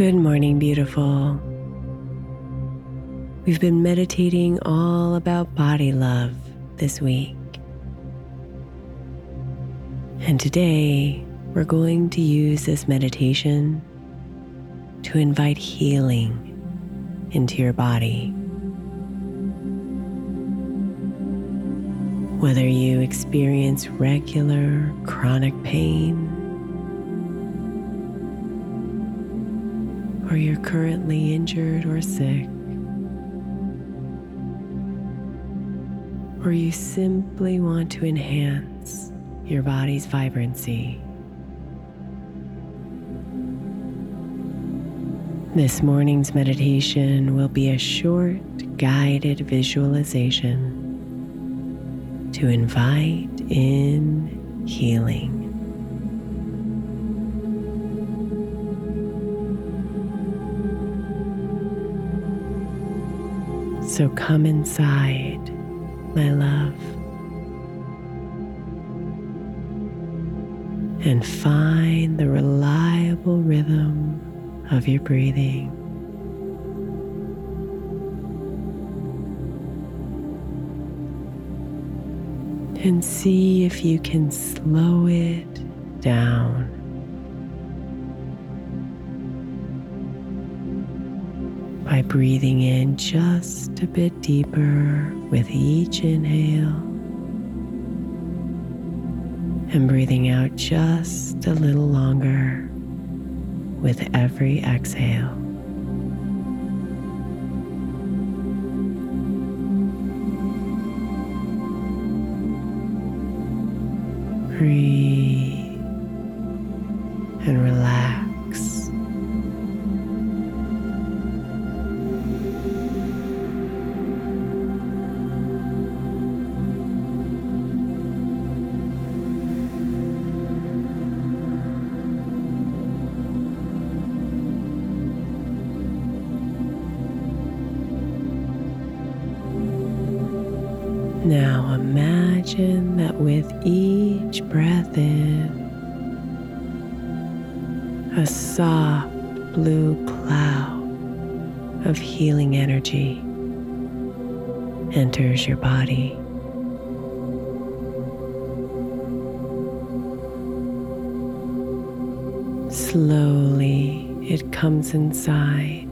Good morning, beautiful. We've been meditating all about body love this week. And today, we're going to use this meditation to invite healing into your body. Whether you experience regular chronic pain or you're currently injured or sick, or you simply want to enhance your body's vibrancy. This morning's meditation will be a short guided visualization to invite in healing. So come inside, my love, and find the reliable rhythm of your breathing. And see if you can slow it down. By breathing in just a bit deeper with each inhale and breathing out just a little longer with every exhale. Breathe and relax. Now imagine that with each breath in, a soft blue cloud of healing energy enters your body. Slowly, it comes inside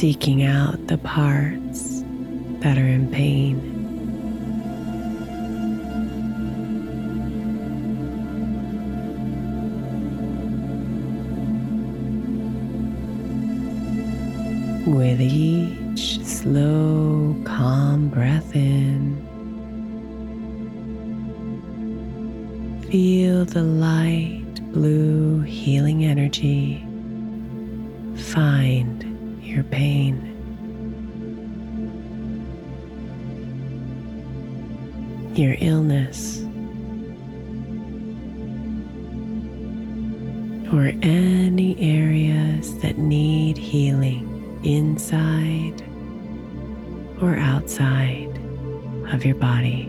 seeking out the parts that are in pain. With each slow, calm breath in, feel the light blue healing energy find your pain. Your illness, or any areas that need healing inside or outside of your body.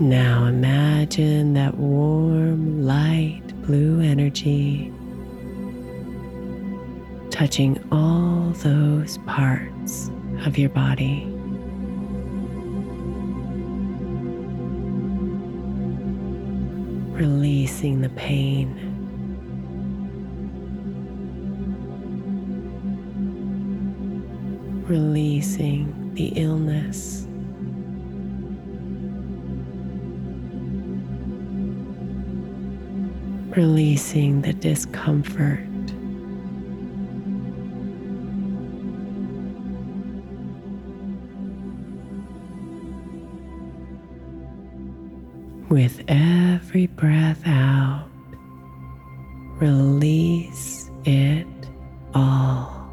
Now imagine that warm, light blue energy touching all those parts of your body. Releasing the pain. Releasing the illness. Releasing the discomfort. With every breath out, release it all.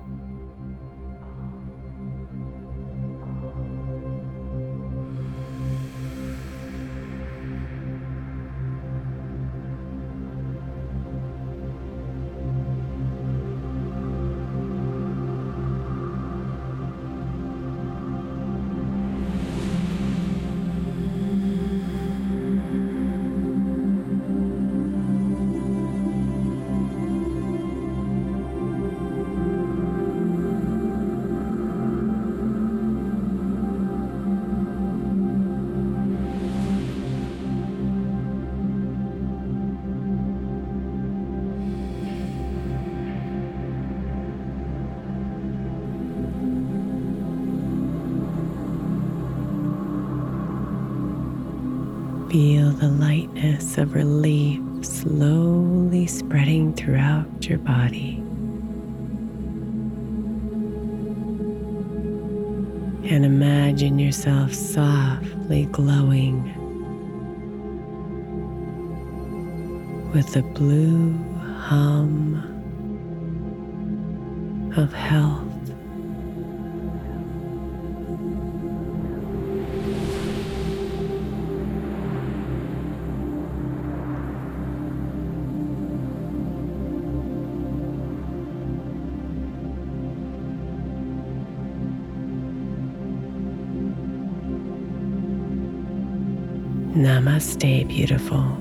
Feel the lightness of relief slowly spreading throughout your body. And imagine yourself softly glowing with the blue hum of health. Namaste, beautiful.